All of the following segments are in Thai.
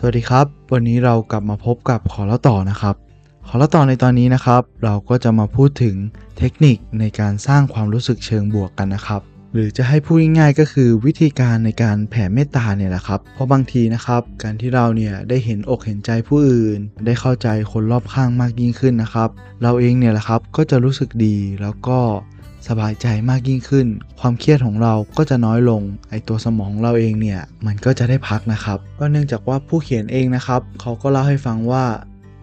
สวัสดีครับ วันนี้เรากลับมาพบกับขอเล่าต่อนะครับ ขอเล่าต่อในตอนนี้นะครับ เราก็จะมาพูดถึงเทคนิคในการสร้างความรู้สึกเชิงบวกกันนะครับ หรือจะให้พูดง่ายๆก็คือวิธีการในการแผ่เมตตาเนี่ยแหละครับ เพราะบางทีนะครับ การที่เราเนี่ยได้เห็นอกเห็นใจผู้อื่น ได้เข้าใจคนรอบข้างมากยิ่งขึ้นนะครับ เราเองเนี่ยแหละครับก็จะรู้สึกดีแล้วก็ สบายใจมากยิ่งขึ้น ความเครียดของเราก็จะน้อยลง ไอตัวสมองเราเองเนี่ย มันก็จะได้พักนะครับ ก็เนื่องจากว่าผู้เขียนเองนะครับ เขาก็เล่าให้ฟังว่า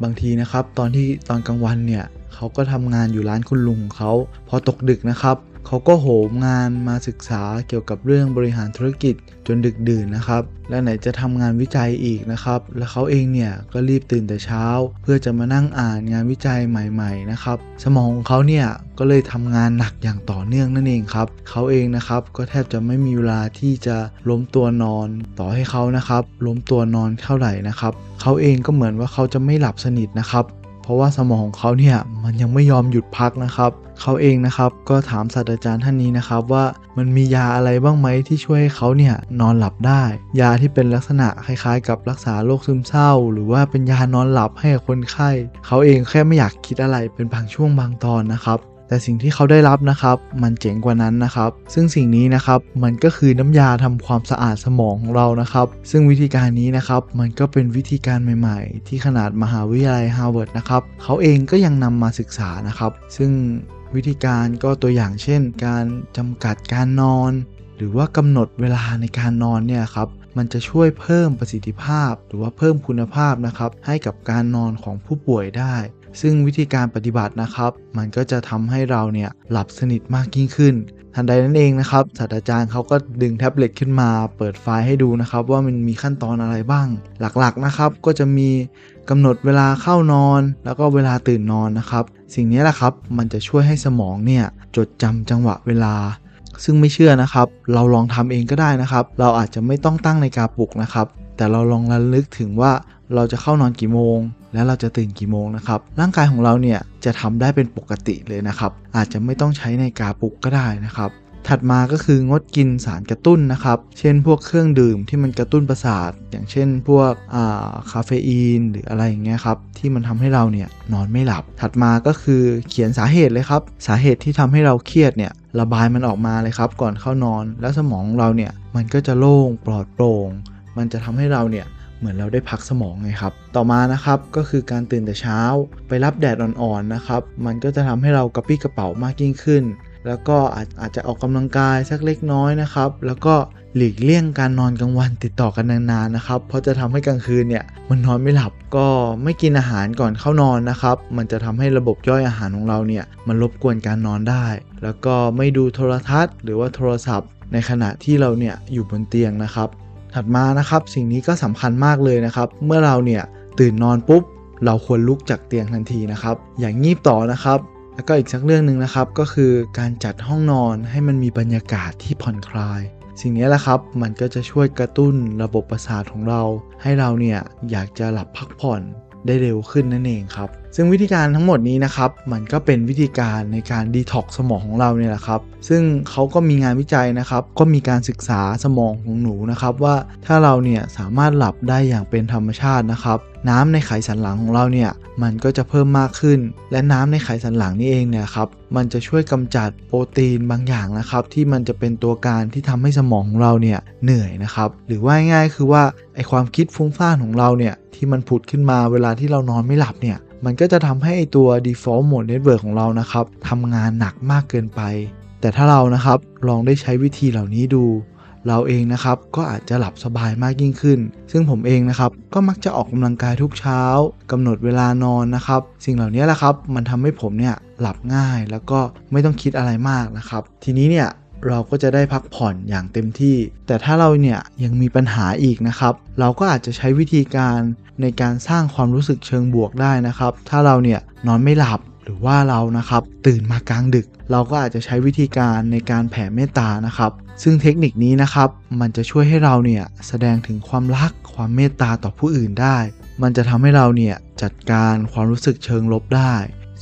บางทีนะครับ ตอนที่ตอนกลางวันเนี่ย เขาก็ทำงานอยู่ร้านคุณลุงของเขา พอตกดึกนะครับ เขาก็โหมงานมาศึกษาเกี่ยวกับเรื่องบริหารธุรกิจจนดึกดื่นนะครับ และไหนจะทำงานวิจัยอีกนะครับ และเขาเองเนี่ยก็รีบตื่นแต่เช้า เพื่อจะมานั่งอ่านงานวิจัยใหม่ๆนะครับ สมองของเขาเนี่ยก็เลยทำงานหนักอย่างต่อเนื่องนั่นเองครับเขาเองนะครับก็แทบจะไม่มีเวลาที่จะล้มตัวนอน ต่อให้เขานะครับล้มตัวนอนเท่าไหร่นะครับเขาเองก็เหมือนว่าเขาจะไม่หลับสนิทนะครับ เพราะว่าสมองของเขาเนี่ยมันยังไม่ยอมหยุดพักนะครับ เขาเองนะครับก็ถามศาสตราจารย์ท่านนี้นะครับว่ามันมียาอะไรบ้างไหมที่ช่วยให้เขาเนี่ยนอนหลับได้ ยาที่เป็นลักษณะคล้ายๆ กับรักษาโรคซึมเศร้า หรือว่าเป็นยานอนหลับให้กับคนไข้ เขาเองแค่ไม่อยากคิดอะไรเป็นบางช่วงบางตอนนะครับ แต่สิ่งที่เขาได้รับนะครับมันเจ๋งกว่านั้นนะครับ ซึ่งสิ่งนี้นะครับมันก็คือน้ำยาทำความสะอาดสมองของเรานะครับ ซึ่งวิธีการนี้นะครับมันก็เป็นวิธีการใหม่ ๆ ที่ขนาดมหาวิทยาลัยฮาร์วาร์ดนะครับเขาเองก็ยังนำมาศึกษานะครับ ซึ่งวิธีการก็ตัวอย่างเช่น การจำกัดการนอน หรือว่ากำหนดเวลาในการนอนเนี่ยครับมันจะช่วยเพิ่มประสิทธิภาพ หรือว่าเพิ่มคุณภาพนะครับให้กับการนอนของผู้ป่วยได้ ซึ่งวิธีการปฏิบัตินะครับ มันก็จะทำให้เราเนี่ยหลับสนิทมากยิ่งขึ้น ทันใดนั้นเองนะครับศาสตราจารย์เขาก็ดึงแท็บเล็ตขึ้นมา เปิดไฟล์ให้ดูนะครับ ว่ามันมีขั้นตอนอะไรบ้าง หลักๆนะครับ ก็จะมีกำหนดเวลาเข้านอน แล้วก็เวลาตื่นนอนนะครับ สิ่งนี้แหละครับ มันจะช่วยให้สมองเนี่ยจดจำจังหวะเวลาซึ่งไม่เชื่อนะครับ เราลองทำเองก็ได้นะครับ เราอาจจะไม่ต้องตั้งนาฬิกาปลุกนะครับ แต่เราลองระลึกถึงว่าเราจะเข้านอนกี่โมง และเราจะตื่นกี่โมงนะครับ ร่างกายของเราเนี่ยจะทำได้เป็นปกติเลยนะครับ อาจจะไม่ต้องใช้นาฬิกาปลุกก็ได้นะครับ ถัดมาก็คืองดกินสารกระตุ้นนะครับ เช่นพวกเครื่องดื่มที่มันกระตุ้นประสาท อย่างเช่นพวกคาเฟอีนหรืออะไรอย่างเงี้ยครับ ที่มันทำให้เราเนี่ยนอนไม่หลับ ถัดมาก็คือเขียนสาเหตุเลยครับ สาเหตุที่ทำให้เราเครียดเนี่ยระบายมันออกมาเลยครับ ก่อนเข้านอน แล้วสมองเราเนี่ยมันก็จะโล่งปลอดโปร่ง มันจะทำให้เราเนี่ย เหมือนเราได้พักสมองไงครับ ต่อมานะครับก็คือการตื่นแต่เช้า ไปรับแดดอ่อนๆนะครับ มันก็จะทำให้เรากระปี้กระเป๋ามากยิ่งขึ้น แล้วก็อาจอาจจะออกกำลังกายสักเล็กน้อยนะครับ แล้วก็หลีกเลี่ยงการนอนกลางวันติดต่อกันนานๆนะครับ เพราะจะทำให้กลางคืนเนี่ยมันนอนไม่หลับก็ไม่กินอาหารก่อนเข้านอนนะครับ มันจะทำให้ระบบย่อยอาหารของเราเนี่ยมันรบกวนการนอนได้ แล้วก็ไม่ดูโทรทัศน์ หรือว่าโทรศัพท์ ในขณะที่เราเนี่ยอยู่บนเตียงนะครับ ถัดมานะครับสิ่งนี้ก็สำคัญมากเลยนะครับ เมื่อเราเนี่ยตื่นนอนปุ๊บ เราควรลุกจากเตียงทันทีนะครับ อย่างงีบต่อนะครับ แล้วก็อีกสักเรื่องหนึ่งนะครับ ก็คือการจัดห้องนอนให้มันมีบรรยากาศที่ผ่อนคลาย สิ่งนี้แหละครับมันก็จะช่วยกระตุ้นระบบประสาทของเรา ให้เราเนี่ยอยากจะหลับพักผ่อนได้เร็วขึ้นนั่นเองครับ ซึ่งวิธีการทั้งหมดนี้นะครับ มันก็เป็นวิธีการในการดีท็อกสมองของเราเนี่ยแหละครับ ซึ่งเขาก็มีงานวิจัยนะครับ ก็มีการศึกษาสมองของหนูนะครับ ว่าถ้าเราเนี่ยสามารถหลับได้อย่างเป็นธรรมชาตินะครับ น้ำในไขสันหลังของเราเนี่ยมันก็จะเพิ่มมากขึ้น และน้ำในไขสันหลังนี่เองเนี่ยครับมันจะช่วยกำจัดโปรตีนบางอย่างนะครับ ที่มันจะเป็นตัวการที่ทำให้สมองของเราเนี่ยเหนื่อยนะครับ หรือว่าง่ายๆคือว่าไอความคิดฟุ้งซ่านของเราเนี่ยที่มันผุดขึ้นมาเวลาที่เรานอนไม่หลับเนี่ย มันก็จะทำให้ตัว default mode network ของเรานะครับทำงานหนักมากเกินไป แต่ถ้าเรานะครับลองได้ใช้วิธีเหล่านี้ดู เราเองนะครับก็อาจจะหลับสบายมากยิ่งขึ้น ซึ่งผมเองนะครับก็มักจะออกกำลังกายทุกเช้ากำหนดเวลานอนนะครับ สิ่งเหล่านี้แหละครับมันทำให้ผมเนี่ยหลับง่ายแล้วก็ไม่ต้องคิดอะไรมากนะครับ ทีนี้เนี่ย เราก็จะได้พักผ่อนอย่างเต็มที่ แต่ถ้าเราเนี่ยยังมีปัญหาอีกนะครับ เราก็อาจจะใช้วิธีการในการสร้างความรู้สึกเชิงบวกได้นะครับ ถ้าเราเนี่ยนอนไม่หลับหรือว่าเรานะครับตื่นมากลางดึก เราก็อาจจะใช้วิธีการในการแผ่เมตตานะครับ ซึ่งเทคนิคนี้นะครับ มันจะช่วยให้เราเนี่ยแสดงถึงความรักความเมตตาต่อผู้อื่นได้ มันจะทำให้เราเนี่ยจัดการความรู้สึกเชิงลบได้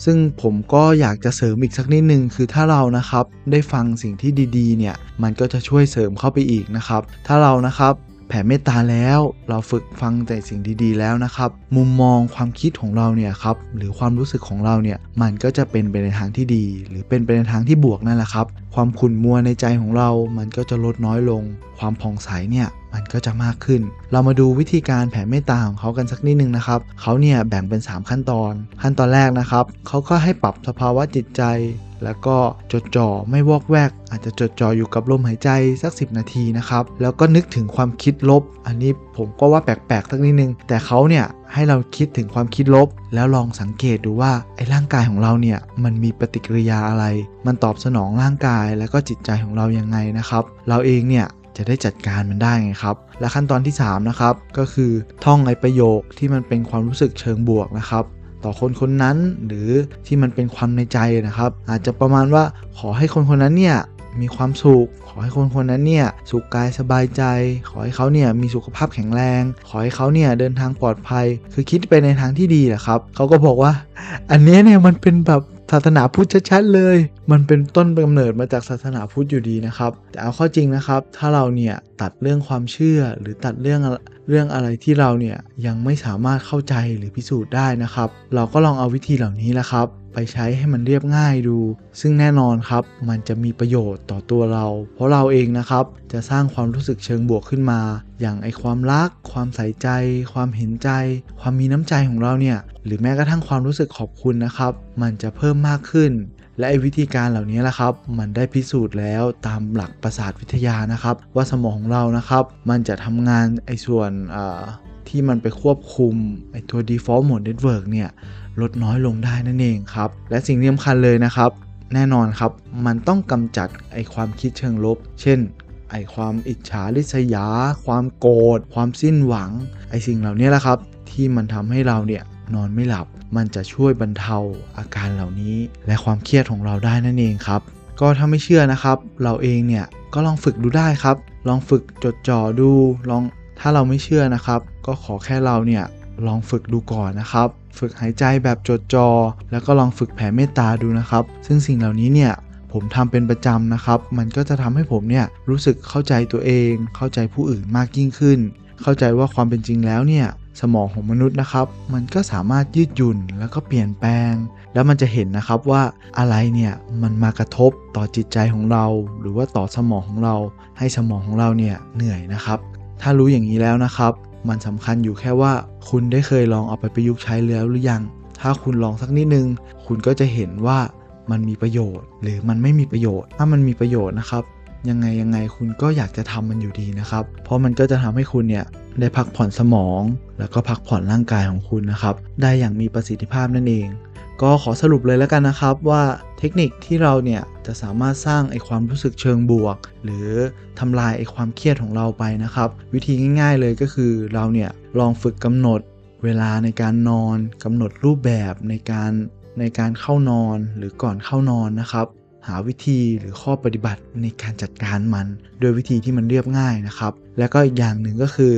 ซึ่งผมก็อยากจะเสริมอีกสักนิดนึงคือถ้าเรานะครับได้ฟังสิ่งที่ดีๆเนี่ยมันก็จะช่วยเสริมเข้าไปอีกนะครับ ถ้าเรานะครับแผ่เมตตาแล้วเราฝึกฟังแต่สิ่งดีๆแล้วนะครับ มุมมองความคิดของเราเนี่ยครับหรือความรู้สึกของเราเนี่ยมันก็จะเป็นไปในทางที่ดี หรือเป็นไปในทางที่บวกนั่นแหละครับ ความขุ่นมัวในใจของเรา มันก็จะลดน้อยลง ความผ่องใสเนี่ย มันก็จะมากขึ้น เรามาดูวิธีการแผ่เมตตาของเขากันสักนิดนึงนะครับ เขาเนี่ยแบ่งเป็น 3 ขั้นตอน ขั้นตอนแรกนะครับเขาก็ให้ปรับสภาวะจิตใจ แล้วก็จดจ่อไม่วอกแวก อาจจะจดจ่ออยู่กับลมหายใจสัก 10 นาทีนะครับ แล้วก็นึกถึงความคิดลบ อันนี้ผมก็ว่าแปลกๆสักนิดนึง แต่เขาเนี่ยให้เราคิดถึงความคิดลบ แล้วลองสังเกตดูว่าไอ้ร่างกายของเราเนี่ยมันมีปฏิกิริยาอะไร มันตอบสนองร่างกายแล้วก็จิตใจของเรายังไงนะครับ เราเองเนี่ย จะได้จัดการมันได้ไงครับ และขั้นตอนที่ 3 นะครับ ก็คือท่องไอ้ประโยคที่มันเป็นความรู้สึกเชิงบวกนะครับต่อคนคนนั้นหรือที่มันเป็นความในใจนะครับ อาจจะประมาณว่าขอให้คนคนนั้นเนี่ยมีความสุข ขอให้คนคนนั้นเนี่ยสุขกายสบายใจ ขอให้เขาเนี่ยมีสุขภาพแข็งแรง ขอให้เขาเนี่ยเดินทางปลอดภัย คือคิดไปในทางที่ดีแหละครับ เขาก็บอกว่า อันนี้เนี่ยมันเป็นแบบ ศาสนาพุทธชัดๆเลย มันเป็นต้นกำเนิดมาจากศาสนาพุทธอยู่ดีนะครับ แต่เอาข้อจริงนะครับ ถ้าเราเนี่ยตัดเรื่องความเชื่อหรือตัดเรื่องเรื่องอะไรที่เราเนี่ยยังไม่สามารถเข้าใจหรือพิสูจน์ได้นะครับ เราก็ลองเอาวิธีเหล่านี้แหละครับ ไปใช้ให้มันเรียบง่ายดู ซึ่งแน่นอนครับ มันจะมีประโยชน์ต่อตัวเรา เพราะเราเองนะครับ จะสร้างความรู้สึกเชิงบวกขึ้นมา อย่างไอความรัก ความใส่ใจ ความเห็นใจ ความมีน้ำใจของเราเนี่ย หรือแม้กระทั่งความรู้สึกขอบคุณนะครับ มันจะเพิ่มมากขึ้นและไอวิธีการเหล่านี้แหละครับ มันได้พิสูจน์แล้วตามหลักประสาทวิทยานะครับ ว่าสมองของเรานะครับ มันจะทำงานไอ้ส่วน ที่มันไปควบคุมไอ้ตัว default mode network เนี่ยลดน้อยลงได้นั่นเองครับ และสิ่งที่สำคัญเลยนะครับ แน่นอนครับ มันต้องกำจัดไอความคิดเชิงลบ เช่น ไอความอิจฉาริษยา ความโกรธ ความสิ้นหวัง ไอสิ่งเหล่านี้แหละครับ ที่มันทำให้เราเนี่ยนอนไม่หลับ มันจะช่วยบรรเทาอาการเหล่านี้ และความเครียดของเราได้นั่นเองครับ ก็ถ้าไม่เชื่อนะครับ เราเองเนี่ยก็ลองฝึกดูได้ครับ ลองฝึกจดจ่อดู ลองถ้าเราไม่เชื่อนะครับ ก็ขอแค่เราเนี่ยลองฝึกดูก่อนนะครับ ฝึกหายใจแบบจดจอ่อแล้วก็ลองฝึกแผ่เมตตาดูนะครับ ซึ่งสิ่งเหล่านี้เนี่ยผมทำเป็นประจำนะครับ มันก็จะทำให้ผมเนี่ยรู้สึกเข้าใจตัวเอง เข้าใจผู้อื่นมากยิ่งขึ้น เข้าใจว่าความเป็นจริงแล้วเนี่ยสมองของมนุษย์นะครับ มันก็สามารถยืดหยุ่นแล้วก็เปลี่ยนแปลง แล้วมันจะเห็นนะครับว่าอะไรเนี่ยมันมากระทบต่อจิตใจของเรา หรือว่าต่อสมองของเรา ให้สมองของเราเนี่ยเหนื่อยนะครับ ถ้ารู้อย่างนี้แล้วนะครับ มันสำคัญอยู่แค่ว่าคุณได้เคยลองเอาไปประยุกต์ใช้แล้วหรือยัง ถ้าคุณลองสักนิดนึง คุณก็จะเห็นว่ามันมีประโยชน์ หรือมันไม่มีประโยชน์ ถ้ามันมีประโยชน์นะครับยังไงยังไงคุณก็อยากจะทำมันอยู่ดีนะครับ เพราะมันก็จะทำให้คุณเนี่ยได้พักผ่อนสมอง แล้วก็พักผ่อนร่างกายของคุณนะครับ ได้อย่างมีประสิทธิภาพนั่นเอง ก็ขอสรุปเลยแล้วกันนะครับว่า ทคนิคที่เราเนี่ยจะสามารถสร้างไอความรู้สึกเชิงบวก หรือทำลายไอความเครียดของเราไปนะครับ วิธีง่ายๆเลยก็คือเราเนี่ยลองฝึกกำหนดเวลาในการนอนกำหนดรูปแบบในการในการเข้านอนหรือก่อนเข้านอนนะครับ หาวิธีหรือข้อปฏิบัติในการจัดการมัน โดยวิธีที่มันเรียบง่ายนะครับ แล้วก็อีกอย่างหนึ่งก็คือ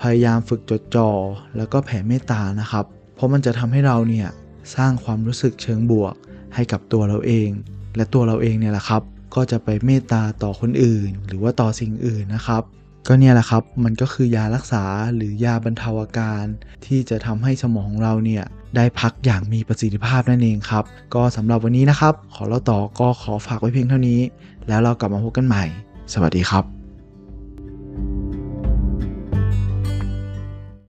พยายามฝึกจดจอ่อแล้วก็แผ่เมตตานะครับ เพราะมันจะทำให้เราเนี่ยสร้างความรู้สึกเชิงบวก ให้กับตัวเราเอง และตัวเราเองเนี่ยแหละครับ ก็จะไปเมตตาต่อคนอื่น หรือว่าต่อสิ่งอื่นนะครับ ก็เนี่ยแหละครับมันก็คือยารักษาหรือยาบรรเทาอาการ ที่จะทำให้สมองของเราเนี่ยได้พักอย่างมีประสิทธิภาพนั่นเองครับ ก็สำหรับวันนี้นะครับ ขอเล่าต่อก็ขอฝากไว้เพียงเท่านี้ แล้วเรากลับมาพบกันใหม่ สวัสดีครับ